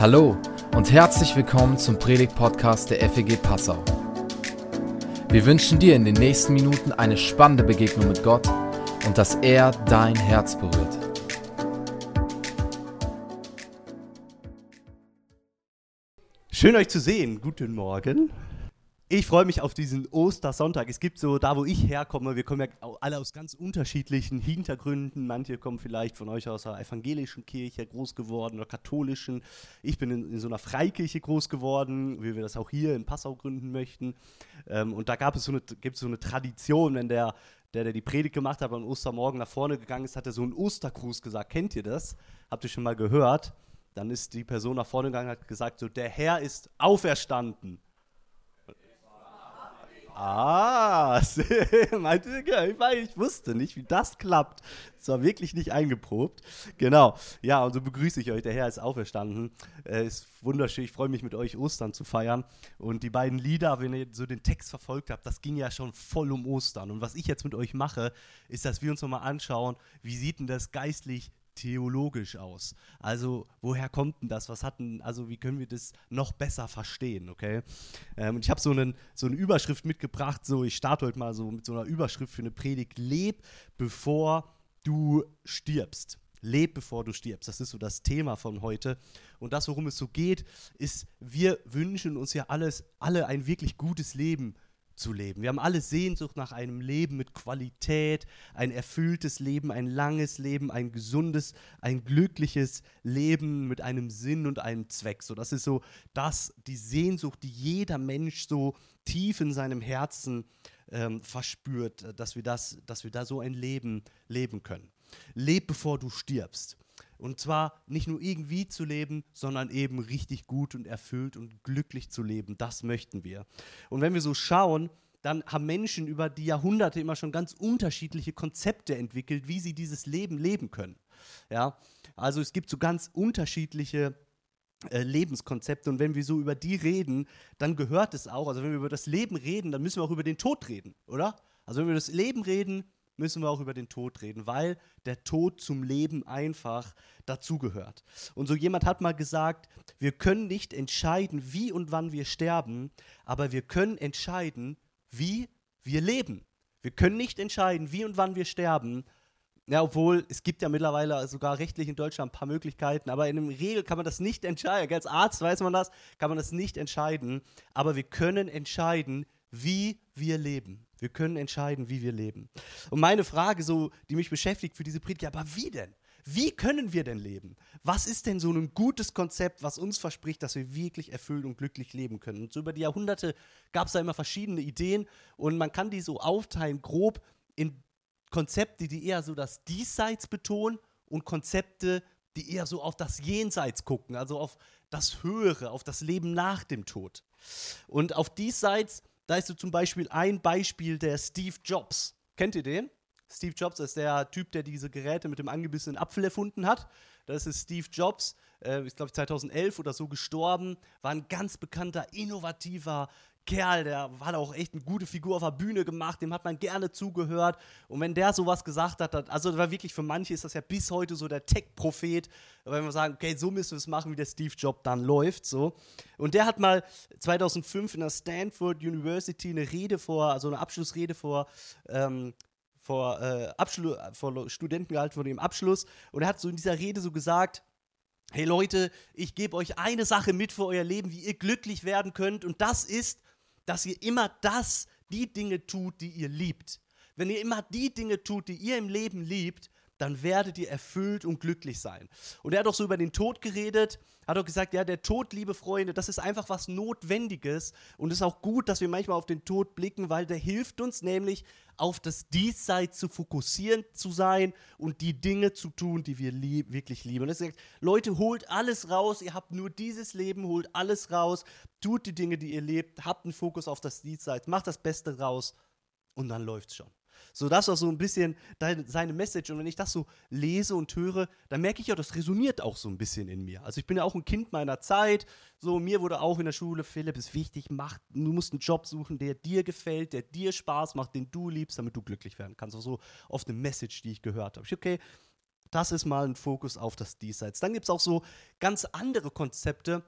Hallo und herzlich willkommen zum Predigt-Podcast der FEG Passau. Wir wünschen dir in den nächsten Minuten eine spannende Begegnung mit Gott und dass er dein Herz berührt. Schön euch zu sehen. Guten Morgen. Ich freue mich auf diesen Ostersonntag. Es gibt so, da wo ich herkomme, wir kommen ja alle aus ganz unterschiedlichen Hintergründen. Manche kommen vielleicht von euch aus einer evangelischen Kirche groß geworden oder katholischen. Ich bin in, in so einer Freikirche groß geworden, wie wir das auch hier in Passau gründen möchten. Ähm, und da gab es so eine, gibt es so eine Tradition, wenn der, der, der die Predigt gemacht hat, am Ostermorgen nach vorne gegangen ist, hat er so einen Ostergruß gesagt. Kennt ihr das? Habt ihr schon mal gehört? Dann ist die Person nach vorne gegangen und hat gesagt, so, der Herr ist auferstanden. Ah, meinte, ich wusste nicht, wie das klappt. Es war wirklich nicht eingeprobt. Genau. Ja, und so begrüße ich euch. Der Herr ist auferstanden. Äh, ist wunderschön. Ich freue mich, mit euch Ostern zu feiern. Und die beiden Lieder, wenn ihr so den Text verfolgt habt, das ging ja schon voll um Ostern. Und was ich jetzt mit euch mache, ist, dass wir uns nochmal anschauen, wie sieht denn das geistlich theologisch aus? Also, woher kommt denn das? Was hatten, also wie können wir das noch besser verstehen, okay? Ähm, und ich habe so, so eine Überschrift mitgebracht, so ich starte heute mal so mit so einer Überschrift für eine Predigt, leb bevor du stirbst. Leb bevor du stirbst. Das ist so das Thema von heute. Und das, worum es so geht, ist, wir wünschen uns ja alles, alle ein wirklich gutes Leben zu leben. Wir haben alle Sehnsucht nach einem Leben mit Qualität, ein erfülltes Leben, ein langes Leben, ein gesundes, ein glückliches Leben mit einem Sinn und einem Zweck. So, das ist so das, die Sehnsucht, die jeder Mensch so tief in seinem Herzen ähm, verspürt, dass wir, das, dass wir da so ein Leben leben können. Leb bevor du stirbst. Und zwar nicht nur irgendwie zu leben, sondern eben richtig gut und erfüllt und glücklich zu leben. Das möchten wir. Und wenn wir so schauen, dann haben Menschen über die Jahrhunderte immer schon ganz unterschiedliche Konzepte entwickelt, wie sie dieses Leben leben können. Ja, also es gibt so ganz unterschiedliche äh, Lebenskonzepte und wenn wir so über die reden, dann gehört es auch, also wenn wir über das Leben reden, dann müssen wir auch über den Tod reden, oder? Also wenn wir über das Leben reden, müssen wir auch über den Tod reden, weil der Tod zum Leben einfach dazugehört. Und so jemand hat mal gesagt, wir können nicht entscheiden, wie und wann wir sterben, aber wir können entscheiden, wie wir leben. Wir können nicht entscheiden, wie und wann wir sterben. Ja, obwohl es gibt ja mittlerweile sogar rechtlich in Deutschland ein paar Möglichkeiten, aber in der Regel kann man das nicht entscheiden. Als Arzt weiß man das, kann man das nicht entscheiden. Aber wir können entscheiden, wie wir leben. Wir können entscheiden, wie wir leben. Und meine Frage, so, die mich beschäftigt für diese Predigt, ja, aber wie denn? Wie können wir denn leben? Was ist denn so ein gutes Konzept, was uns verspricht, dass wir wirklich erfüllt und glücklich leben können? Und so über die Jahrhunderte gab es da immer verschiedene Ideen und man kann die so aufteilen, grob in Konzepte, die eher so das Diesseits betonen und Konzepte, die eher so auf das Jenseits gucken, also auf das Höhere, auf das Leben nach dem Tod. Und auf Diesseits da ist so zum Beispiel ein Beispiel der Steve Jobs. Kennt ihr den? Steve Jobs ist der Typ, der diese Geräte mit dem angebissenen Apfel erfunden hat. Das ist Steve Jobs, äh, ist glaube ich 2011 oder so gestorben, war ein ganz bekannter, innovativer Kerl, der hat auch echt eine gute Figur auf der Bühne gemacht, dem hat man gerne zugehört. Und wenn der sowas gesagt hat, also war wirklich für manche ist das ja bis heute so der Tech-Prophet, wenn wir sagen, okay, so müssen wir es machen, wie der Steve Jobs dann läuft. So. Und der hat mal 2005 in der Stanford University eine Rede vor, also eine Abschlussrede vor ähm, vor, äh, vor Studenten gehalten vor dem Abschluss und er hat so in dieser Rede so gesagt, hey Leute, ich gebe euch eine Sache mit für euer Leben, wie ihr glücklich werden könnt und das ist, dass ihr immer das, die Dinge tut, die ihr liebt. Wenn ihr immer die Dinge tut, die ihr im Leben liebt, dann werdet ihr erfüllt und glücklich sein. Und er hat auch so über den Tod geredet, hat auch gesagt, ja, der Tod, liebe Freunde, das ist einfach was Notwendiges und es ist auch gut, dass wir manchmal auf den Tod blicken, weil der hilft uns nämlich auf das Diesseits zu fokussieren zu sein und die Dinge zu tun, die wir lieb, wirklich lieben. Und er sagt, Leute, holt alles raus, ihr habt nur dieses Leben, holt alles raus, tut die Dinge, die ihr lebt, habt einen Fokus auf das Diesseits, macht das Beste raus und dann läuft's schon. So, das war so ein bisschen seine Message. Und wenn ich das so lese und höre, dann merke ich ja, das resoniert auch so ein bisschen in mir. Also ich bin ja auch ein Kind meiner Zeit. So, mir wurde auch in der Schule, Philipp, ist wichtig, mach, du musst einen Job suchen, der dir gefällt, der dir Spaß macht, den du liebst, damit du glücklich werden kannst. Also so oft eine Message, die ich gehört habe. Ich, okay, Das ist mal ein Fokus auf das Diesseits. Dann gibt es auch so ganz andere Konzepte.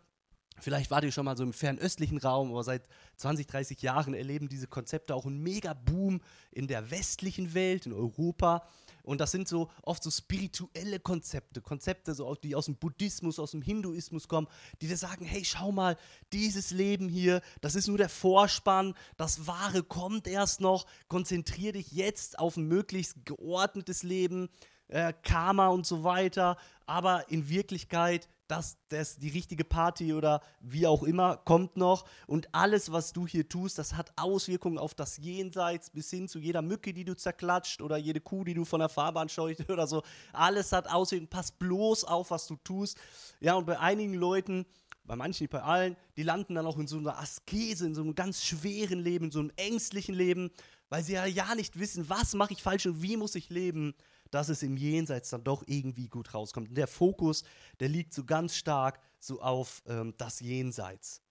Vielleicht wart ihr schon mal so im fernöstlichen Raum, aber seit 20, 30 Jahren erleben diese Konzepte auch einen Mega-Boom in der westlichen Welt, in Europa. Und das sind so oft so spirituelle Konzepte, Konzepte, so, die aus dem Buddhismus, aus dem Hinduismus kommen, die dir sagen, hey, schau mal, dieses Leben hier, das ist nur der Vorspann, das Wahre kommt erst noch, konzentriere dich jetzt auf ein möglichst geordnetes Leben, äh, Karma und so weiter, aber in Wirklichkeit das, das, die richtige Party oder wie auch immer kommt noch. Und alles, was du hier tust, das hat Auswirkungen auf das Jenseits bis hin zu jeder Mücke, die du zerklatscht oder jede Kuh, die du von der Fahrbahn scheucht oder so. Alles hat Auswirkungen. Pass bloß auf, was du tust. Ja, und bei einigen Leuten, bei manchen, nicht bei allen, die landen dann auch in so einer Askese, in so einem ganz schweren Leben, in so einem ängstlichen Leben, weil sie ja, ja nicht wissen, was mache ich falsch und wie muss ich leben dass es im Jenseits dann doch irgendwie gut rauskommt. Und der Fokus, der liegt so ganz stark so auf ähm, das Jenseits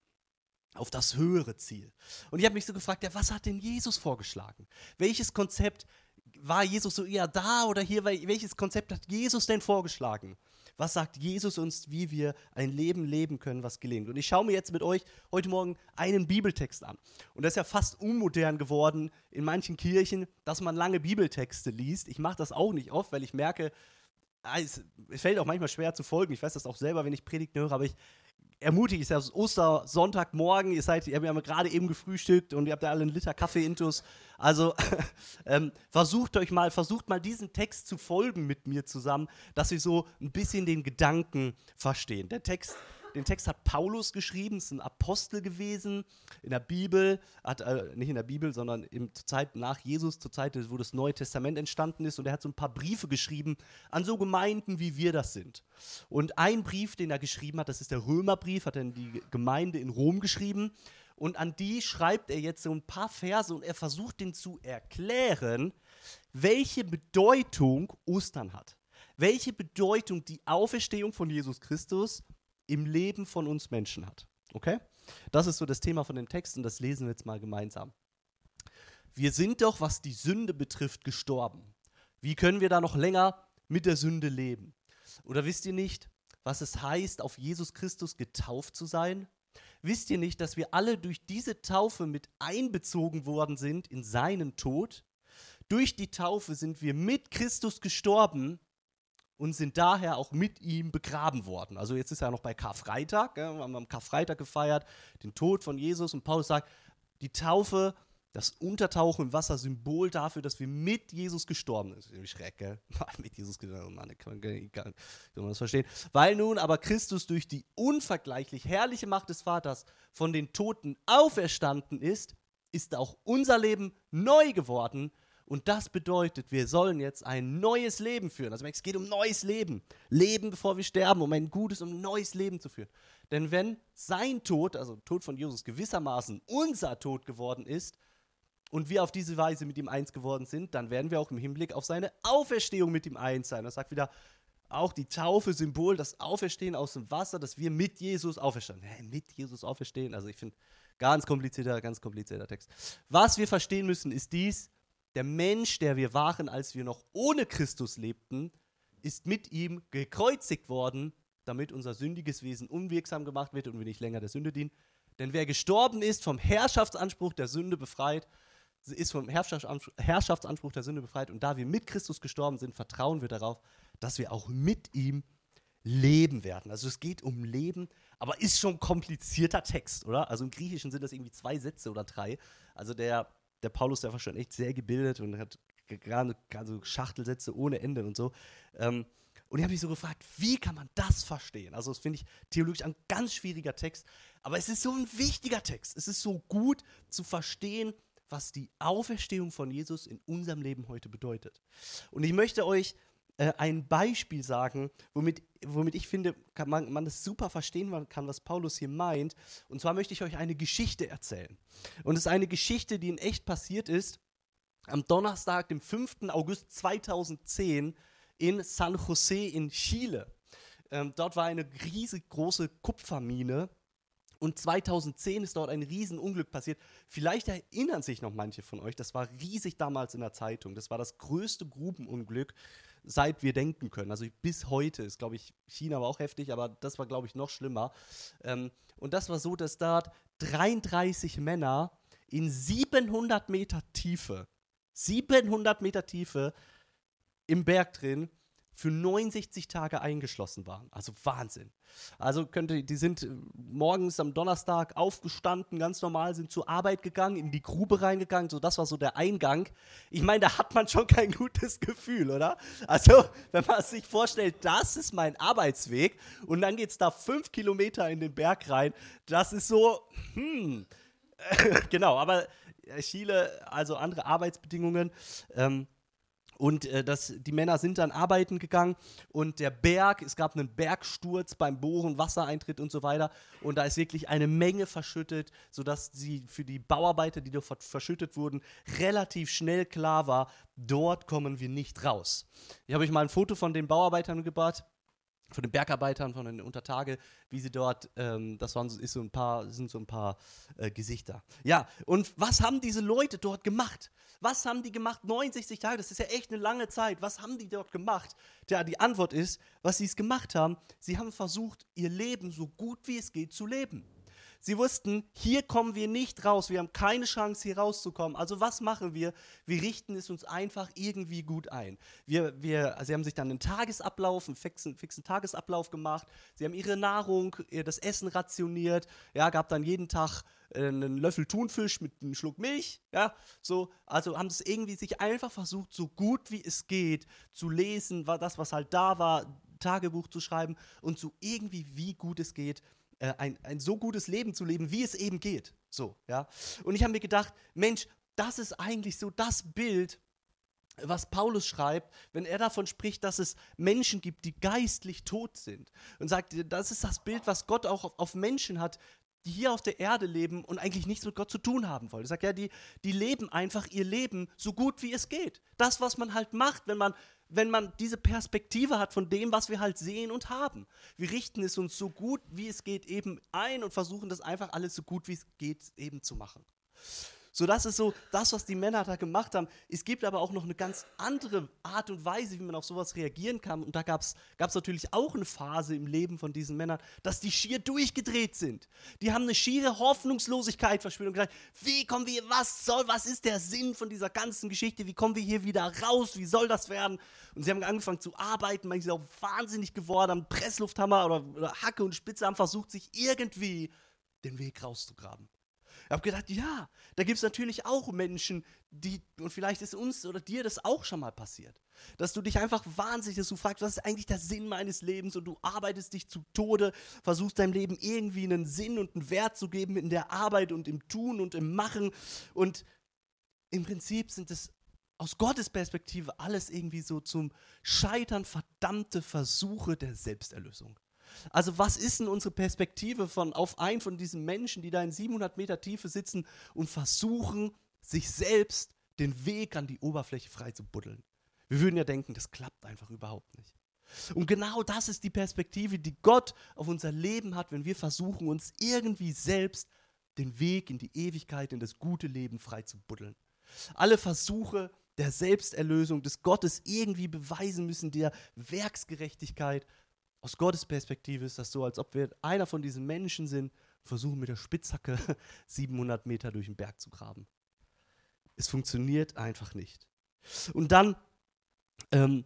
auf das höhere Ziel. Und ich habe mich so gefragt, ja, was hat denn Jesus vorgeschlagen? Welches Konzept war Jesus so eher da oder hier? Welches Konzept hat Jesus denn vorgeschlagen? Was sagt Jesus uns, wie wir ein Leben leben können, was gelingt? Und ich schaue mir jetzt mit euch heute Morgen einen Bibeltext an. Und das ist ja fast unmodern geworden in manchen Kirchen, dass man lange Bibeltexte liest. Ich mache das auch nicht oft, weil ich merke, ah, es, fällt auch manchmal schwer zu folgen. Ich weiß das auch selber, wenn ich Predigten höre, aber ich ermutige, es ist Ostersonntagmorgen, ihr seid, ihr habt gerade eben gefrühstückt und ihr habt ja alle einen Liter Kaffee intus. Also ähm, versucht euch mal, versucht mal diesen Text zu folgen mit mir zusammen, dass wir so ein bisschen den Gedanken verstehen. Der Text den Text hat Paulus geschrieben, ist ein Apostel gewesen in der Bibel, hat, äh, nicht in der Bibel, sondern im, zur Zeit nach Jesus, zur Zeit, wo das Neue Testament entstanden ist. Und er hat so ein paar Briefe geschrieben an so Gemeinden, wie wir das sind. Und ein Brief, den er geschrieben hat, das ist der Römerbrief, hat er in die Gemeinde in Rom geschrieben. Und an die schreibt er jetzt so ein paar Verse und er versucht den zu erklären, welche Bedeutung Ostern hat. Welche Bedeutung die Auferstehung von Jesus Christus im Leben von uns Menschen hat. Okay? Das ist so das Thema von dem Text und das lesen wir jetzt mal gemeinsam. Wir sind doch, was die Sünde betrifft, gestorben. Wie können wir da noch länger mit der Sünde leben? Oder wisst ihr nicht, was es heißt, auf Jesus Christus getauft zu sein? Wisst ihr nicht, dass wir alle durch diese Taufe mit einbezogen worden sind in seinen Tod? Durch die Taufe sind wir mit Christus gestorben und sind daher auch mit ihm begraben worden. Also jetzt ist er noch bei Karfreitag, ja, wir haben am Karfreitag gefeiert, den Tod von Jesus und Paulus sagt, die Taufe, das Untertauchen im Wasser, Symbol dafür, dass wir mit Jesus gestorben sind. Schreck, gell? mit Jesus gestorben, Mann, kann, kann, kann man das verstehen. Weil nun aber Christus durch die unvergleichlich herrliche Macht des Vaters von den Toten auferstanden ist, ist auch unser Leben neu geworden und das bedeutet, wir sollen jetzt ein neues Leben führen. Also es geht um neues Leben. Leben, bevor wir sterben, um ein gutes, um ein neues Leben zu führen. Denn wenn sein Tod, also Tod von Jesus gewissermaßen unser Tod geworden ist und wir auf diese Weise mit ihm eins geworden sind, dann werden wir auch im Hinblick auf seine Auferstehung mit ihm eins sein. Das sagt wieder auch die Taufe, Symbol, das Auferstehen aus dem Wasser, dass wir mit Jesus auferstehen. Hä, mit Jesus auferstehen? Also ich finde, ganz komplizierter, ganz komplizierter Text. Was wir verstehen müssen, ist dies, der Mensch, der wir waren, als wir noch ohne Christus lebten, ist mit ihm gekreuzigt worden, damit unser sündiges Wesen unwirksam gemacht wird und wir nicht länger der Sünde dienen. Denn wer gestorben ist, vom Herrschaftsanspruch der Sünde befreit, ist vom Herrschaftsanspruch der Sünde befreit. Und da wir mit Christus gestorben sind, vertrauen wir darauf, dass wir auch mit ihm leben werden. Also es geht um Leben, aber ist schon komplizierter Text, oder? Also im Griechischen sind das irgendwie zwei Sätze oder drei. Also der der Paulus, der war schon echt sehr gebildet und hat gerade also Schachtelsätze ohne Ende und so. Ähm, und ich habe mich so gefragt, wie kann man das verstehen? Also, das finde ich theologisch ein ganz schwieriger Text, aber es ist so ein wichtiger Text. Es ist so gut zu verstehen, was die Auferstehung von Jesus in unserem Leben heute bedeutet. Und ich möchte euch äh, ein Beispiel sagen, womit, womit ich finde, man, man das super verstehen kann, was Paulus hier meint. Und zwar möchte ich euch eine Geschichte erzählen. Und es ist eine Geschichte, die in echt passiert ist am Donnerstag, dem 5. August 2010 in San Jose in Chile. Ähm, dort war eine riesig große Kupfermine und 2010 ist dort ein Riesenunglück passiert. Vielleicht erinnern sich noch manche von euch, das war riesig damals in der Zeitung. Das war das größte Grubenunglück seit wir denken können. Also bis heute ist, glaube ich, China war auch heftig, aber das war, glaube ich, noch schlimmer. Ähm, und das war so, dass dort 33 Männer in 700 Meter Tiefe, 700 Meter Tiefe im Berg drin, für 69 Tage eingeschlossen waren. Also Wahnsinn. Also könnte, die sind äh, morgens am Donnerstag aufgestanden, ganz normal, sind zur Arbeit gegangen, in die Grube reingegangen, so das war so der Eingang. Ich meine, da hat man schon kein gutes Gefühl, oder? Also, wenn man sich vorstellt, das ist mein Arbeitsweg und dann geht es da fünf Kilometer in den Berg rein, das ist so, hm, genau, aber Chile, also andere Arbeitsbedingungen. Ähm, und äh, das, die Männer sind dann arbeiten gegangen und der Berg, es gab einen Bergsturz beim Bohren, Wassereintritt und so weiter. Und da ist wirklich eine Menge verschüttet, sodass sie für die Bauarbeiter, die dort verschüttet wurden, relativ schnell klar war, dort kommen wir nicht raus. Ich habe euch mal ein Foto von den Bauarbeitern gebracht von den Bergarbeitern, von den Untertage, wie sie dort, ähm, das waren, ist so ein paar, sind so ein paar äh, Gesichter. Ja, und was haben diese Leute dort gemacht? Was haben die gemacht? 69 Tage, das ist ja echt eine lange Zeit. Was haben die dort gemacht? Ja, die Antwort ist, was sie es gemacht haben, sie haben versucht, ihr Leben so gut wie es geht zu leben. Sie wussten, hier kommen wir nicht raus, wir haben keine Chance, hier rauszukommen. Also was machen wir? Wir richten es uns einfach irgendwie gut ein. Wir, wir, sie haben sich dann einen Tagesablauf, einen fixen, fixen Tagesablauf gemacht. Sie haben ihre Nahrung, das Essen rationiert. Ja, gab dann jeden Tag äh, einen Löffel Thunfisch mit einem Schluck Milch. Ja, so. Also haben es irgendwie sich einfach versucht, so gut wie es geht, zu lesen, war das, was halt da war, Tagebuch zu schreiben und so irgendwie, wie gut es geht, äh, ein, ein so gutes Leben zu leben, wie es eben geht. So, ja. Und ich habe mir gedacht, Mensch, das ist eigentlich so das Bild, was Paulus schreibt, wenn er davon spricht, dass es Menschen gibt, die geistlich tot sind. Und sagt, das ist das Bild, was Gott auch auf, auf Menschen hat, die hier auf der Erde leben und eigentlich nichts mit Gott zu tun haben wollen. Er sagt ja, die, die leben einfach ihr Leben so gut wie es geht. Das, was man halt macht, wenn man wenn man diese Perspektive hat von dem, was wir halt sehen und haben. Wir richten es uns so gut wie es geht eben ein und versuchen das einfach alles so gut wie es geht eben zu machen. So, das ist so das, was die Männer da gemacht haben. Es gibt aber auch noch eine ganz andere Art und Weise, wie man auf sowas reagieren kann. Und da gab es natürlich auch eine Phase im Leben von diesen Männern, dass die schier durchgedreht sind. Die haben eine schiere Hoffnungslosigkeit verspürt und gesagt, wie kommen wir, was soll, was ist der Sinn von dieser ganzen Geschichte? Wie kommen wir hier wieder raus? Wie soll das werden? Und sie haben angefangen zu arbeiten, manche sind auch wahnsinnig geworden, haben Presslufthammer oder, oder Hacke und Spitze, haben versucht, sich irgendwie den Weg rauszugraben. Ich habe gedacht, ja, da gibt es natürlich auch Menschen, die, und vielleicht ist uns oder dir das auch schon mal passiert, dass du dich einfach wahnsinnig, dass du fragst, was ist eigentlich der Sinn meines Lebens und du arbeitest dich zu Tode, versuchst deinem Leben irgendwie einen Sinn und einen Wert zu geben in der Arbeit und im Tun und im Machen und im Prinzip sind es aus Gottes Perspektive alles irgendwie so zum Scheitern verdammte Versuche der Selbsterlösung. Also was ist denn unsere Perspektive von, auf einen von diesen Menschen, die da in 700 Meter Tiefe sitzen und versuchen, sich selbst den Weg an die Oberfläche frei zu buddeln? Wir würden ja denken, das klappt einfach überhaupt nicht. Und genau das ist die Perspektive, die Gott auf unser Leben hat, wenn wir versuchen, uns irgendwie selbst den Weg in die Ewigkeit, in das gute Leben frei zu buddeln. Alle Versuche der Selbsterlösung, des Gottes irgendwie beweisen müssen, der Werksgerechtigkeit, aus Gottes Perspektive ist das so, als ob wir einer von diesen Menschen sind, versuchen mit der Spitzhacke 700 Meter durch den Berg zu graben. Es funktioniert einfach nicht. Und dann ähm,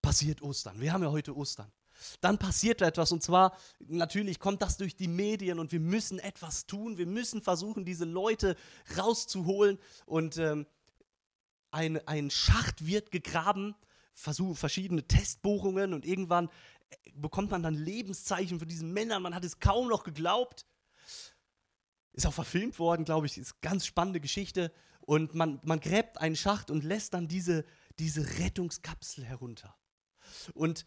passiert Ostern. Wir haben ja heute Ostern. Dann passiert etwas und zwar, natürlich kommt das durch die Medien und wir müssen etwas tun. Wir müssen versuchen, diese Leute rauszuholen und ähm, ein, ein Schacht wird gegraben, versuchen verschiedene Testbohrungen und irgendwann bekommt man dann Lebenszeichen von diesen Männern. Man hat es kaum noch geglaubt. Ist auch verfilmt worden, glaube ich. Ist ganz spannende Geschichte. Und man, man gräbt einen Schacht und lässt dann diese, diese Rettungskapsel herunter. Und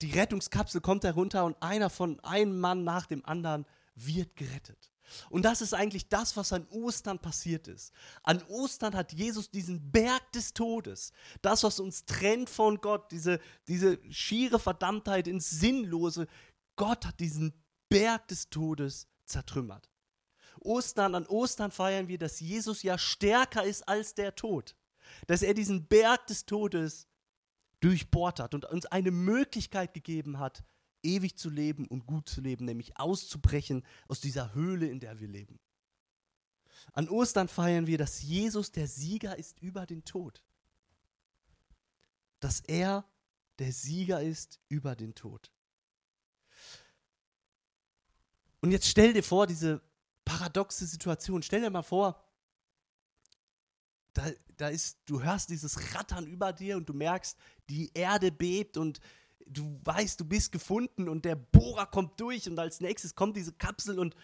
die Rettungskapsel kommt herunter und einer von einem Mann nach dem anderen wird gerettet. Und das ist eigentlich das, was an Ostern passiert ist. An Ostern hat Jesus diesen Berg des Todes, das, was uns trennt von Gott, diese, diese schiere Verdammtheit ins Sinnlose, Gott hat diesen Berg des Todes zertrümmert. Ostern, an Ostern feiern wir, dass Jesus ja stärker ist als der Tod. Dass er diesen Berg des Todes durchbohrt hat und uns eine Möglichkeit gegeben hat, ewig zu leben und gut zu leben, nämlich auszubrechen aus dieser Höhle, in der wir leben. An Ostern feiern wir, dass Jesus der Sieger ist über den Tod. Dass er der Sieger ist über den Tod. Und jetzt stell dir vor, diese paradoxe Situation. Stell dir mal vor, da, da ist, du hörst dieses Rattern über dir und du merkst, die Erde bebt und du weißt, du bist gefunden und der Bohrer kommt durch und als nächstes kommt diese Kapsel und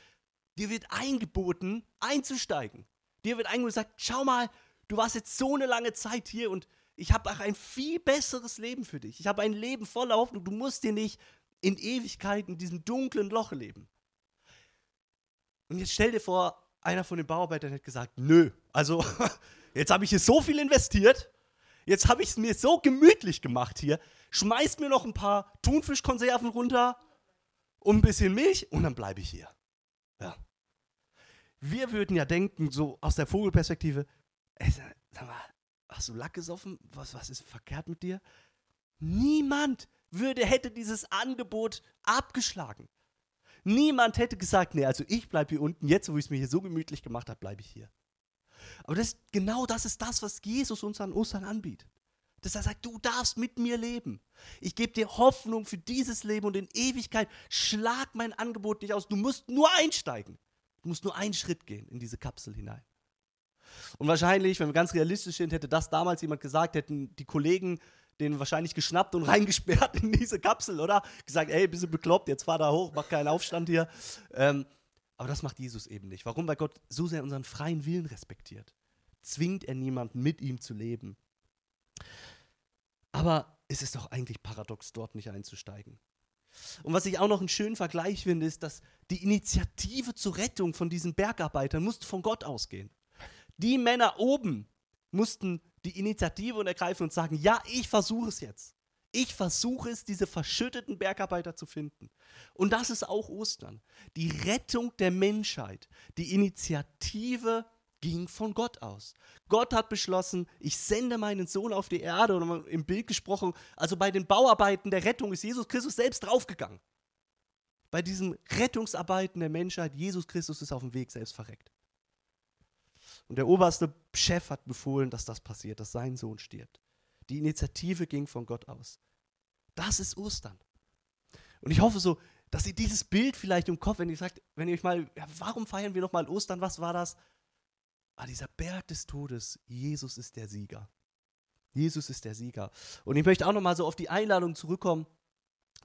dir wird eingeboten, einzusteigen. Dir wird eingeboten gesagt, schau mal, du warst jetzt so eine lange Zeit hier und ich habe auch ein viel besseres Leben für dich. Ich habe ein Leben voller Hoffnung. Du musst dir nicht in Ewigkeit in diesem dunklen Loch leben. Und jetzt stell dir vor, einer von den Bauarbeitern hat gesagt, nö, also jetzt habe ich hier so viel investiert, jetzt habe ich es mir so gemütlich gemacht hier, schmeiß mir noch ein paar Thunfischkonserven runter und ein bisschen Milch und dann bleibe ich hier. Ja. Wir würden ja denken, so aus der Vogelperspektive, ey, sag mal, hast du Lack gesoffen? Was, was ist verkehrt mit dir? Niemand würde, hätte dieses Angebot abgeschlagen. Niemand hätte gesagt, nee, also ich bleibe hier unten, jetzt wo ich es mir hier so gemütlich gemacht habe, bleibe ich hier. Aber das, genau das ist das, was Jesus uns an Ostern anbietet. Dass er sagt, du darfst mit mir leben. Ich gebe dir Hoffnung für dieses Leben und in Ewigkeit. Schlag mein Angebot nicht aus. Du musst nur einsteigen. Du musst nur einen Schritt gehen in diese Kapsel hinein. Und wahrscheinlich, wenn wir ganz realistisch sind, hätte das damals jemand gesagt, hätten die Kollegen den wahrscheinlich geschnappt und reingesperrt in diese Kapsel, oder? Gesagt, ey, bist du bekloppt, jetzt fahr da hoch, mach keinen Aufstand hier. Ähm, aber das macht Jesus eben nicht. Warum? Weil Gott so sehr unseren freien Willen respektiert. Zwingt er niemanden, mit ihm zu leben. Aber es ist doch eigentlich paradox, dort nicht einzusteigen. Und was ich auch noch einen schönen Vergleich finde, ist, dass die Initiative zur Rettung von diesen Bergarbeitern musste von Gott ausgehen. Die Männer oben mussten die Initiative ergreifen und sagen, ja, ich versuche es jetzt. Ich versuche es, diese verschütteten Bergarbeiter zu finden. Und das ist auch Ostern. Die Rettung der Menschheit, die Initiative ging von Gott aus. Gott hat beschlossen, ich sende meinen Sohn auf die Erde oder im Bild gesprochen, also bei den Bauarbeiten der Rettung ist Jesus Christus selbst draufgegangen. Bei diesen Rettungsarbeiten der Menschheit, Jesus Christus ist auf dem Weg selbst verreckt. Und der oberste Chef hat befohlen, dass das passiert, dass sein Sohn stirbt. Die Initiative ging von Gott aus. Das ist Ostern. Und ich hoffe so, dass ihr dieses Bild vielleicht im Kopf, wenn ihr sagt, wenn ihr euch mal, ja, warum feiern wir nochmal Ostern? Was war das? Ah, dieser Berg des Todes, Jesus ist der Sieger. Jesus ist der Sieger. Und ich möchte auch nochmal so auf die Einladung zurückkommen,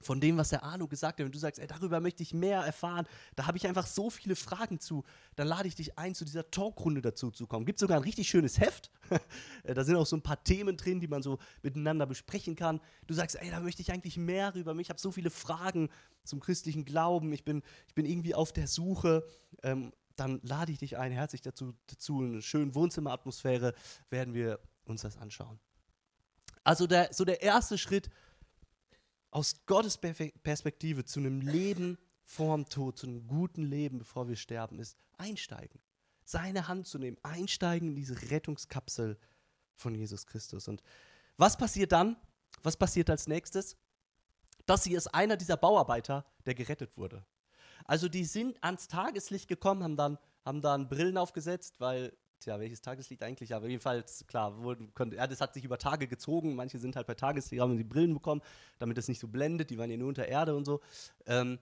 von dem, was der Arno gesagt hat, wenn du sagst, ey, darüber möchte ich mehr erfahren, da habe ich einfach so viele Fragen zu, dann lade ich dich ein, zu dieser Talkrunde dazu zu kommen. Gibt sogar ein richtig schönes Heft. da sind auch so ein paar Themen drin, die man so miteinander besprechen kann. Du sagst, ey, da möchte ich eigentlich mehr über mich. Ich habe so viele Fragen zum christlichen Glauben. Ich bin, ich bin irgendwie auf der Suche. Ähm, dann lade ich dich ein, herzlich dazu, dazu in einer schönen Wohnzimmeratmosphäre werden wir uns das anschauen. Also der, so der erste Schritt aus Gottes Perspektive zu einem Leben vorm Tod, zu einem guten Leben, bevor wir sterben, ist einsteigen. Seine Hand zu nehmen, einsteigen in diese Rettungskapsel von Jesus Christus. Und was passiert dann? Was passiert als nächstes? Das hier ist einer dieser Bauarbeiter, der gerettet wurde. Also die sind ans Tageslicht gekommen, haben dann, haben dann Brillen aufgesetzt, weil Tja, welches Tageslicht eigentlich? Aber jedenfalls, klar, wurde, konnte, ja, das hat sich über Tage gezogen. Manche sind halt bei Tageslicht, haben die Brillen bekommen, damit es nicht so blendet. Die waren ja nur unter Erde und so. Ähm,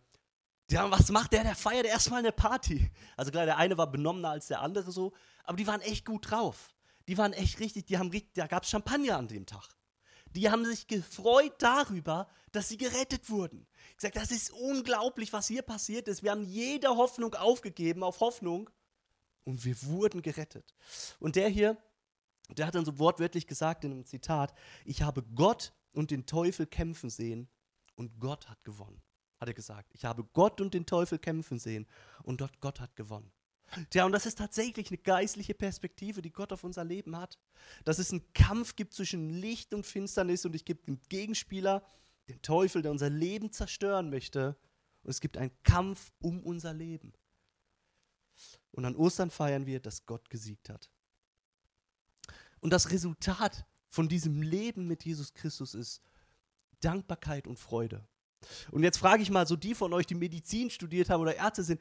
ja, was macht der? Der feiert erstmal eine Party. Also klar, der eine war benommener als der andere so, aber die waren echt gut drauf. Die waren echt richtig, die haben richtig, da gab es Champagner an dem Tag. Die haben sich gefreut darüber, dass sie gerettet wurden. Ich gesagt, das ist unglaublich, was hier passiert ist. Wir haben jede Hoffnung aufgegeben auf Hoffnung und wir wurden gerettet. Und der hier, der hat dann so wortwörtlich gesagt in einem Zitat, ich habe Gott und den Teufel kämpfen sehen und Gott hat gewonnen. Hat er gesagt. Ich habe Gott und den Teufel kämpfen sehen und dort Gott hat gewonnen. Tja, und das ist tatsächlich eine geistliche Perspektive, die Gott auf unser Leben hat. Dass es einen Kampf gibt zwischen Licht und Finsternis und es gibt einen Gegenspieler, den Teufel, der unser Leben zerstören möchte. Und es gibt einen Kampf um unser Leben. Und an Ostern feiern wir, dass Gott gesiegt hat. Und das Resultat von diesem Leben mit Jesus Christus ist Dankbarkeit und Freude. Und jetzt frage ich mal so die von euch, die Medizin studiert haben oder Ärzte sind,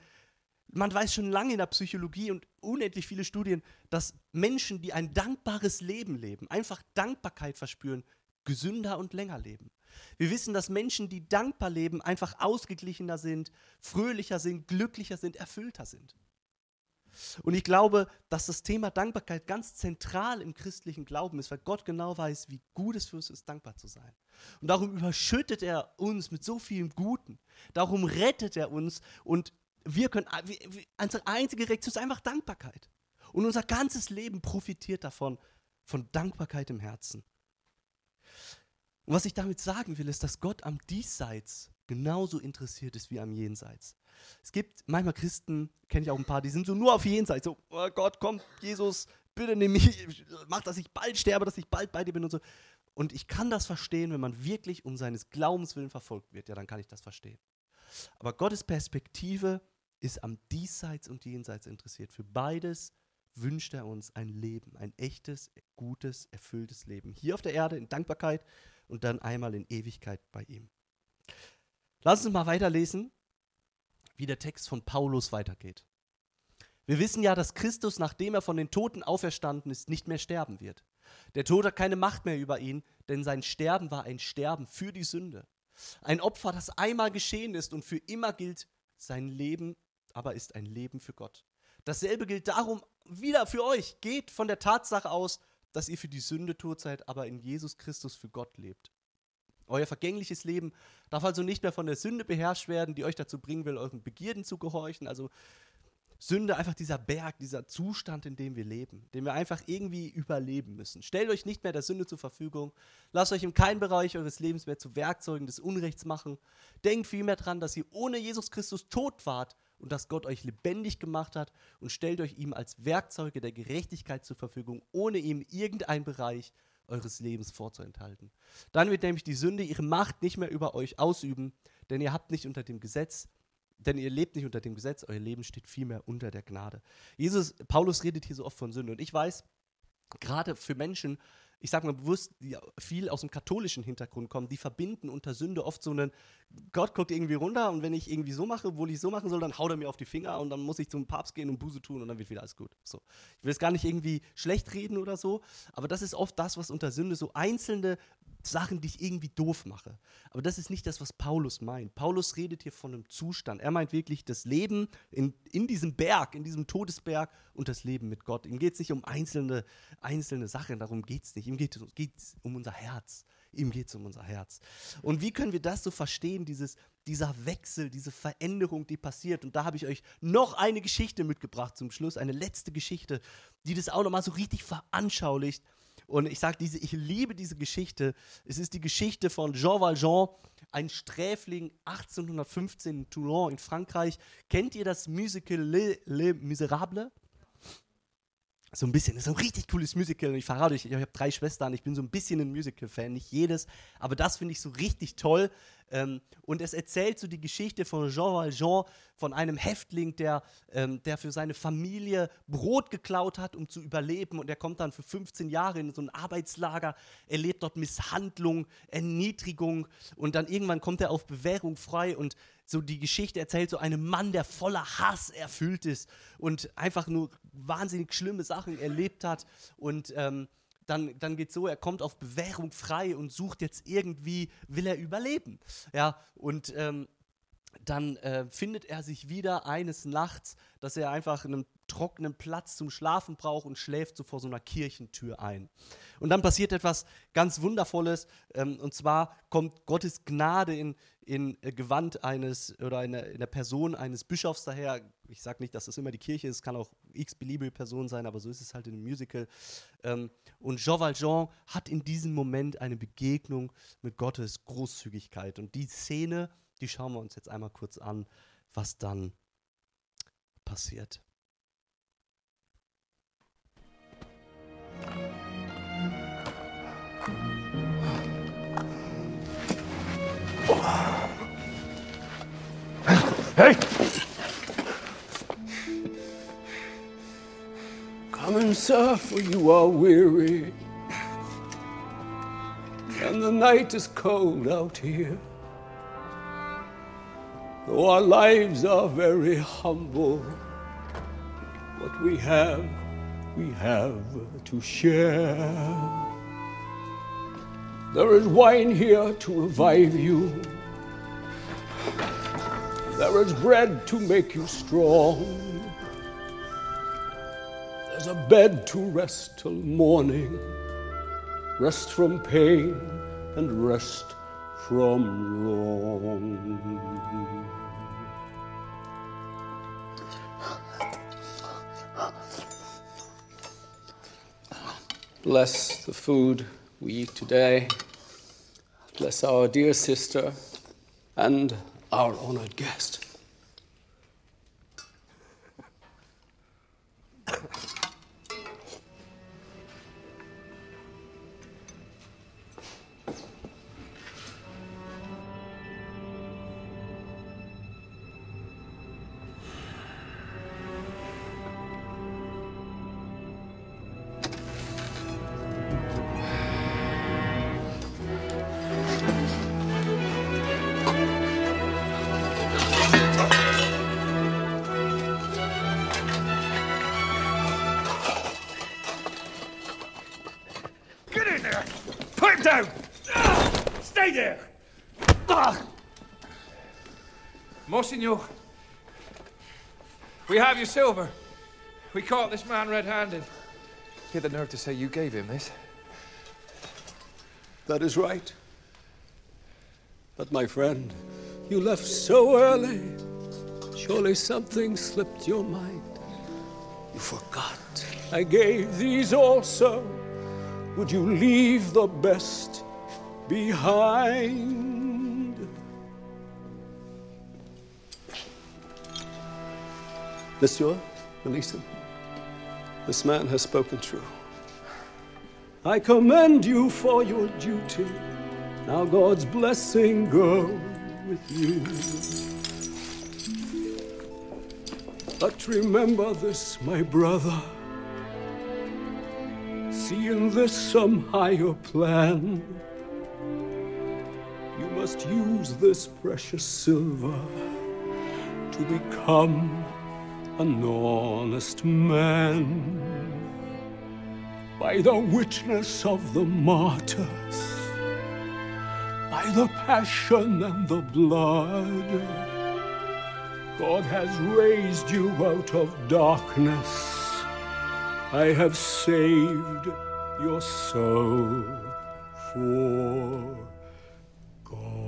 man weiß schon lange in der Psychologie und unendlich viele Studien, dass Menschen, die ein dankbares Leben leben, einfach Dankbarkeit verspüren, gesünder und länger leben. Wir wissen, dass Menschen, die dankbar leben, einfach ausgeglichener sind, fröhlicher sind, glücklicher sind, erfüllter sind. Und ich glaube, dass das Thema Dankbarkeit ganz zentral im christlichen Glauben ist, weil Gott genau weiß, wie gut es für uns ist, dankbar zu sein. Und darum überschüttet er uns mit so vielem Guten. Darum rettet er uns und wir können, unsere einzige Reaktion ist einfach Dankbarkeit. Und unser ganzes Leben profitiert davon, von Dankbarkeit im Herzen. Und was ich damit sagen will, ist, dass Gott am Diesseits genauso interessiert ist wie am Jenseits. Es gibt manchmal Christen, kenne ich auch ein paar, die sind so nur auf Jenseits, so, oh Gott, komm, Jesus, bitte nimm mich, mach, dass ich bald sterbe, dass ich bald bei dir bin und so. Und ich kann das verstehen, wenn man wirklich um seines Glaubens willen verfolgt wird, ja, dann kann ich das verstehen. Aber Gottes Perspektive ist am Diesseits und Jenseits interessiert. Für beides wünscht er uns ein Leben, ein echtes, gutes, erfülltes Leben. Hier auf der Erde in Dankbarkeit und dann einmal in Ewigkeit bei ihm. Lass uns mal weiterlesen, wie der Text von Paulus weitergeht. Wir wissen ja, dass Christus, nachdem er von den Toten auferstanden ist, nicht mehr sterben wird. Der Tod hat keine Macht mehr über ihn, denn sein Sterben war ein Sterben für die Sünde. Ein Opfer, das einmal geschehen ist und für immer gilt. Sein Leben aber ist ein Leben für Gott. Dasselbe gilt darum wieder für euch. Geht von der Tatsache aus, dass ihr für die Sünde tot seid, aber in Jesus Christus für Gott lebt. Euer vergängliches Leben darf also nicht mehr von der Sünde beherrscht werden, die euch dazu bringen will, euren Begierden zu gehorchen. Also Sünde einfach dieser Berg, dieser Zustand, in dem wir leben, den wir einfach irgendwie überleben müssen. Stellt euch nicht mehr der Sünde zur Verfügung. Lasst euch in keinem Bereich eures Lebens mehr zu Werkzeugen des Unrechts machen. Denkt vielmehr daran, dass ihr ohne Jesus Christus tot wart und dass Gott euch lebendig gemacht hat und stellt euch ihm als Werkzeuge der Gerechtigkeit zur Verfügung, ohne ihm irgendeinen Bereich eures Lebens vorzuenthalten. Dann wird nämlich die Sünde ihre Macht nicht mehr über euch ausüben, denn ihr habt nicht unter dem Gesetz, denn ihr lebt nicht unter dem Gesetz, euer Leben steht vielmehr unter der Gnade. Jesus, Paulus redet hier so oft von Sünde und ich weiß, gerade für Menschen, ich sage mal bewusst, die viel aus dem katholischen Hintergrund kommen, die verbinden unter Sünde oft so einen, Gott guckt irgendwie runter und wenn ich irgendwie so mache, wo ich so machen soll, dann haut er mir auf die Finger und dann muss ich zum Papst gehen und Buße tun und dann wird wieder alles gut. So. Ich will es gar nicht irgendwie schlecht reden oder so, aber das ist oft das, was unter Sünde so einzelne Sachen, die ich irgendwie doof mache. Aber das ist nicht das, was Paulus meint. Paulus redet hier von einem Zustand. Er meint wirklich das Leben in, in diesem Berg, in diesem Todesberg und das Leben mit Gott. Ihm geht es nicht um einzelne, einzelne Sachen, darum geht es nicht. Ihm geht es um unser Herz. Ihm geht es um unser Herz. Und wie können wir das so verstehen, dieses, dieser Wechsel, diese Veränderung, die passiert? Und da habe ich euch noch eine Geschichte mitgebracht zum Schluss, eine letzte Geschichte, die das auch nochmal so richtig veranschaulicht und ich sage diese, ich liebe diese Geschichte. Es ist die Geschichte von Jean Valjean, ein Sträfling 1815 in Toulon in Frankreich. Kennt ihr das Musical Les, Les Miserables? so ein bisschen, das ist ein richtig cooles Musical und ich verrate euch, ich habe drei Schwestern, ich bin so ein bisschen ein Musical-Fan, nicht jedes, aber das finde ich so richtig toll. Ähm, und es erzählt so die Geschichte von Jean Valjean, von einem Häftling, der, ähm, der für seine Familie Brot geklaut hat, um zu überleben. Und er kommt dann für 15 Jahre in so ein Arbeitslager, erlebt dort Misshandlung, Erniedrigung. Und dann irgendwann kommt er auf Bewährung frei. Und so die Geschichte erzählt so einem Mann, der voller Hass erfüllt ist und einfach nur wahnsinnig schlimme Sachen erlebt hat. Und ähm, dann, dann geht es so, er kommt auf Bewährung frei und sucht jetzt irgendwie, will er überleben. Ja, und ähm, dann äh, findet er sich wieder eines Nachts, dass er einfach einen trockenen Platz zum Schlafen braucht und schläft so vor so einer Kirchentür ein. Und dann passiert etwas ganz Wundervolles, ähm, und zwar kommt Gottes Gnade in, in äh, Gewand eines oder in der, in der Person eines Bischofs daher. Ich sage nicht, dass das immer die Kirche ist, es kann auch x-beliebige Person sein, aber so ist es halt in einem Musical. Ähm, und Jean Valjean hat in diesem Moment eine Begegnung mit Gottes Großzügigkeit. Und die Szene, die schauen wir uns jetzt einmal kurz an, was dann passiert. Hey! Come and suffer, you are weary. And the night is cold out here. Though our lives are very humble, what we have, we have to share. There is wine here to revive you. There is bread to make you strong. There's a bed to rest till morning. Rest from pain and rest from wrong. Bless the food we eat today. Bless our dear sister and our honored guest. Silver. We caught this man red handed. You had the nerve to say you gave him this? That is right. But my friend, you left so early. Surely something slipped your mind. You forgot. I gave these also. Would you leave the best behind? Monsieur, release him. This man has spoken true. I commend you for your duty. Now God's blessing go with you. But remember this, my brother. See in this some higher plan. You must use this precious silver to become an honest man by the witness of the martyrs, by the passion and the blood. God has raised you out of darkness. I have saved your soul for God.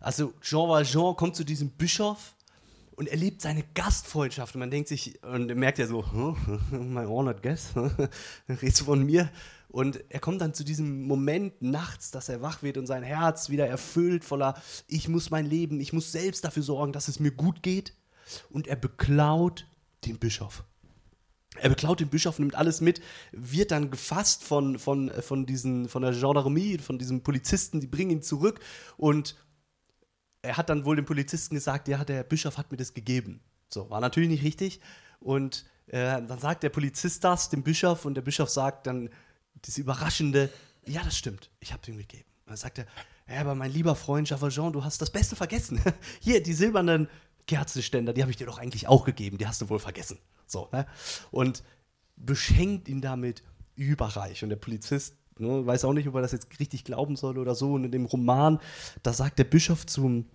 Also Jean Valjean kommt zu diesem Bischof und erlebt seine Gastfreundschaft. Und man denkt sich, und er merkt ja so, my honored guest, redest du von mir? Und er kommt dann zu diesem Moment nachts, dass er wach wird und sein Herz wieder erfüllt voller, ich muss mein Leben, ich muss selbst dafür sorgen, dass es mir gut geht. Und er beklaut den Bischof. Er beklaut den Bischof, nimmt alles mit, wird dann gefasst von, von, von, diesen, von der Gendarmerie, von diesem Polizisten, die bringen ihn zurück und er hat dann wohl dem Polizisten gesagt, ja, der Bischof hat mir das gegeben. So, war natürlich nicht richtig. Und äh, dann sagt der Polizist das dem Bischof und der Bischof sagt dann das Überraschende, ja, das stimmt, ich habe es ihm gegeben. Und dann sagt er, ja, aber mein lieber Freund Jacques Valjean, du hast das Beste vergessen. Hier, die silbernen Kerzenständer, die habe ich dir doch eigentlich auch gegeben, die hast du wohl vergessen. So, ne? Und beschenkt ihn damit überreich. Und der Polizist ne, weiß auch nicht, ob er das jetzt richtig glauben soll oder so. Und in dem Roman, da sagt der Bischof zum,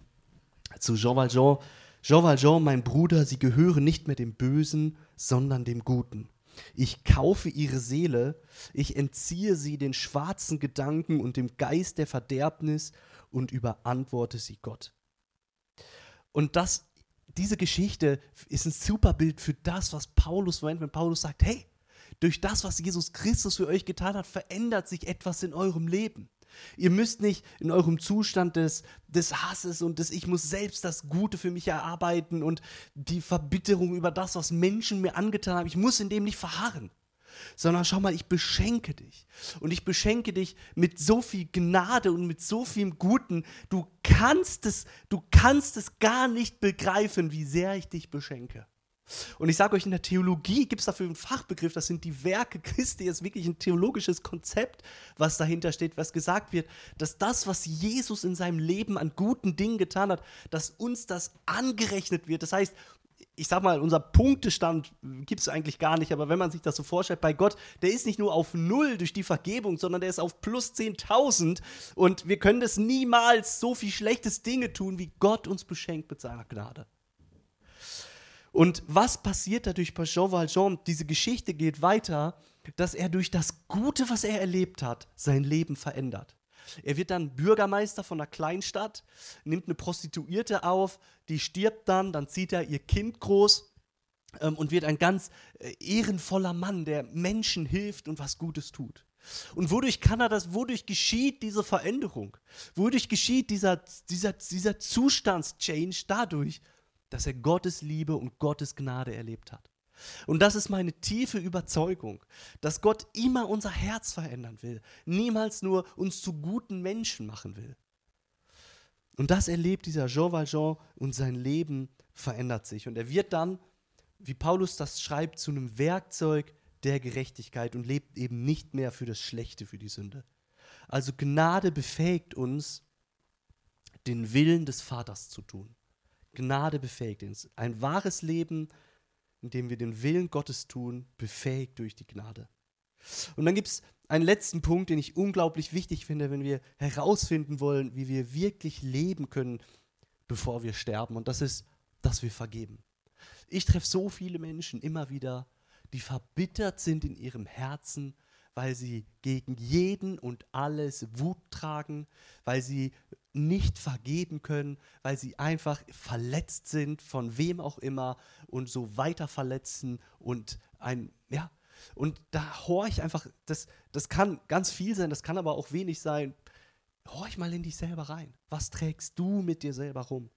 zu Jean Valjean, Jean Valjean, mein Bruder, Sie gehören nicht mehr dem Bösen, sondern dem Guten. Ich kaufe ihre Seele, ich entziehe sie den schwarzen Gedanken und dem Geist der Verderbnis und überantworte sie Gott. Und das, diese Geschichte ist ein super Bild für das, was Paulus meint, wenn Paulus sagt, hey, durch das, was Jesus Christus für euch getan hat, verändert sich etwas in eurem Leben. Ihr müsst nicht in eurem Zustand des, des Hasses und des Ich muss selbst das Gute für mich erarbeiten und die Verbitterung über das, was Menschen mir angetan haben, ich muss in dem nicht verharren. sondern schau mal, ich beschenke dich. Und ich beschenke dich mit so viel Gnade und mit so viel Guten. Du kannst es, du kannst es gar nicht begreifen, wie sehr ich dich beschenke. Und ich sage euch, in der Theologie gibt es dafür einen Fachbegriff, das sind die Werke Christi, ist wirklich ein theologisches Konzept, was dahinter steht, was gesagt wird, dass das, was Jesus in seinem Leben an guten Dingen getan hat, dass uns das angerechnet wird. Das heißt, ich sag mal, unser Punktestand gibt es eigentlich gar nicht, aber wenn man sich das so vorstellt, bei Gott, der ist nicht nur auf Null durch die Vergebung, sondern der ist auf plus 10.000 und wir können das niemals so viel schlechtes Dinge tun, wie Gott uns beschenkt mit seiner Gnade. Und was passiert dadurch bei Jean Valjean? Diese Geschichte geht weiter, dass er durch das Gute, was er erlebt hat, sein Leben verändert. Er wird dann Bürgermeister von einer Kleinstadt, nimmt eine Prostituierte auf, die stirbt dann, dann zieht er ihr Kind groß ähm, und wird ein ganz äh, ehrenvoller Mann, der Menschen hilft und was Gutes tut. Und wodurch kann er das, wodurch geschieht diese Veränderung? Wodurch geschieht dieser, dieser, dieser Zustandschange? Dadurch, dass er Gottes Liebe und Gottes Gnade erlebt hat. Und das ist meine tiefe Überzeugung, dass Gott immer unser Herz verändern will, niemals nur uns zu guten Menschen machen will. Und das erlebt dieser Jean Valjean und sein Leben verändert sich. Und er wird dann, wie Paulus das schreibt, zu einem Werkzeug der Gerechtigkeit und lebt eben nicht mehr für das Schlechte, für die Sünde. Also Gnade befähigt uns, den Willen des Vaters zu tun. Gnade befähigt uns. Ein wahres Leben indem wir den Willen Gottes tun, befähigt durch die Gnade. Und dann gibt es einen letzten Punkt, den ich unglaublich wichtig finde, wenn wir herausfinden wollen, wie wir wirklich leben können, bevor wir sterben. Und das ist, dass wir vergeben. Ich treffe so viele Menschen immer wieder, die verbittert sind in ihrem Herzen, weil sie gegen jeden und alles Wut tragen, weil sie nicht vergeben können, weil sie einfach verletzt sind von wem auch immer und so weiter verletzen und ein, ja, und da horch einfach, das, das kann ganz viel sein, das kann aber auch wenig sein. Horch mal in dich selber rein. Was trägst du mit dir selber rum?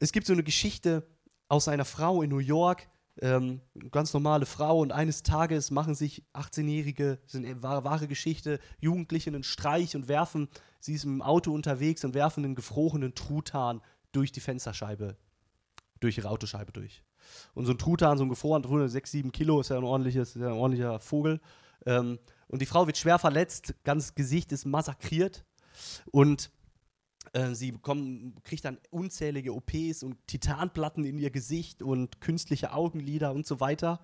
Es gibt so eine Geschichte aus einer Frau in New York, ähm, ganz normale Frau und eines Tages machen sich 18-Jährige, sind wahre, wahre Geschichte, Jugendliche einen Streich und werfen, sie ist im Auto unterwegs und werfen einen gefrorenen Truthahn durch die Fensterscheibe, durch ihre Autoscheibe durch. Und so ein Truthahn, so ein gefrorener Truthahn, 6, 7 Kilo, ist ja ein, ordentliches, ja ein ordentlicher Vogel. Ähm, und die Frau wird schwer verletzt, ganz Gesicht ist massakriert und äh, sie bekommen, kriegt dann unzählige OPs und Titanplatten in ihr Gesicht und künstliche Augenlider und so weiter.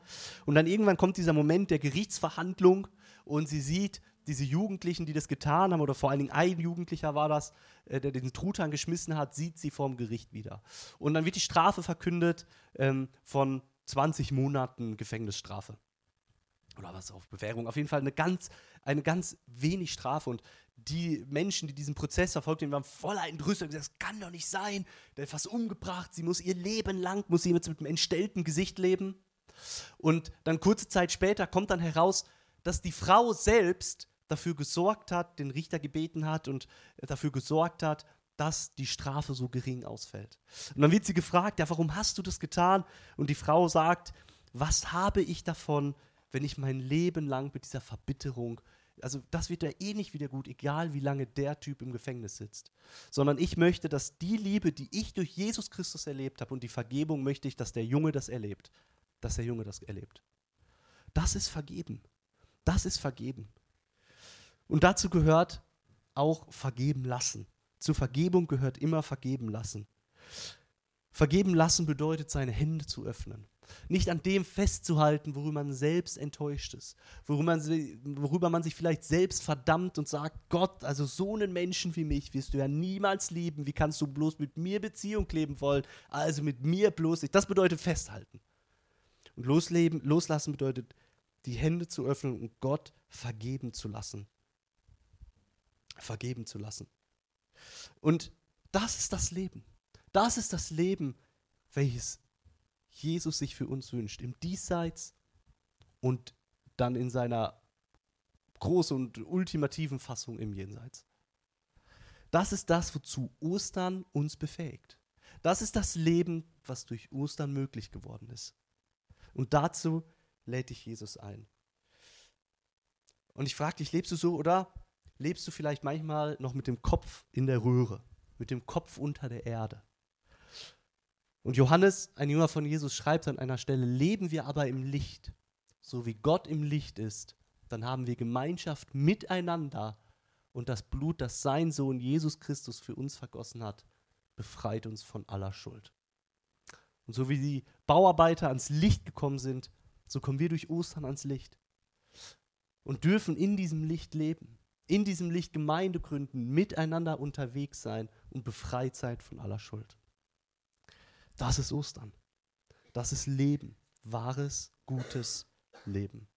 Und dann irgendwann kommt dieser Moment der Gerichtsverhandlung und sie sieht diese Jugendlichen, die das getan haben, oder vor allen Dingen ein Jugendlicher war das, äh, der den Truthahn geschmissen hat, sieht sie vorm Gericht wieder. Und dann wird die Strafe verkündet ähm, von 20 Monaten Gefängnisstrafe. Oder was auf Bewährung. Auf jeden Fall eine ganz, eine ganz wenig Strafe. Und die Menschen, die diesen Prozess verfolgt haben, waren voller Entrüstung und gesagt, das kann doch nicht sein. Der hat fast umgebracht, sie muss ihr Leben lang, muss sie jetzt mit einem entstellten Gesicht leben. Und dann kurze Zeit später kommt dann heraus, dass die Frau selbst dafür gesorgt hat, den Richter gebeten hat und dafür gesorgt hat, dass die Strafe so gering ausfällt. Und dann wird sie gefragt, ja, warum hast du das getan? Und die Frau sagt, was habe ich davon, wenn ich mein Leben lang mit dieser Verbitterung also das wird ja eh nicht wieder gut, egal wie lange der Typ im Gefängnis sitzt. Sondern ich möchte, dass die Liebe, die ich durch Jesus Christus erlebt habe und die Vergebung möchte ich, dass der Junge das erlebt. Dass der Junge das erlebt. Das ist vergeben. Das ist vergeben. Und dazu gehört auch vergeben lassen. Zur Vergebung gehört immer vergeben lassen. Vergeben lassen bedeutet, seine Hände zu öffnen. Nicht an dem festzuhalten, worüber man selbst enttäuscht ist, worüber man, worüber man sich vielleicht selbst verdammt und sagt, Gott, also so einen Menschen wie mich wirst du ja niemals lieben, wie kannst du bloß mit mir Beziehung leben wollen, also mit mir bloß nicht. Das bedeutet festhalten. Und losleben, loslassen bedeutet, die Hände zu öffnen und Gott vergeben zu lassen. Vergeben zu lassen. Und das ist das Leben. Das ist das Leben, welches Jesus sich für uns wünscht, im Diesseits und dann in seiner großen und ultimativen Fassung im Jenseits. Das ist das, wozu Ostern uns befähigt. Das ist das Leben, was durch Ostern möglich geworden ist. Und dazu lädt dich Jesus ein. Und ich frage dich, lebst du so oder lebst du vielleicht manchmal noch mit dem Kopf in der Röhre, mit dem Kopf unter der Erde? Und Johannes, ein Jünger von Jesus, schreibt an einer Stelle, leben wir aber im Licht, so wie Gott im Licht ist, dann haben wir Gemeinschaft miteinander und das Blut, das sein Sohn Jesus Christus für uns vergossen hat, befreit uns von aller Schuld. Und so wie die Bauarbeiter ans Licht gekommen sind, so kommen wir durch Ostern ans Licht und dürfen in diesem Licht leben, in diesem Licht Gemeinde gründen, miteinander unterwegs sein und befreit sein von aller Schuld. Das ist Ostern. Das ist Leben, wahres, gutes Leben.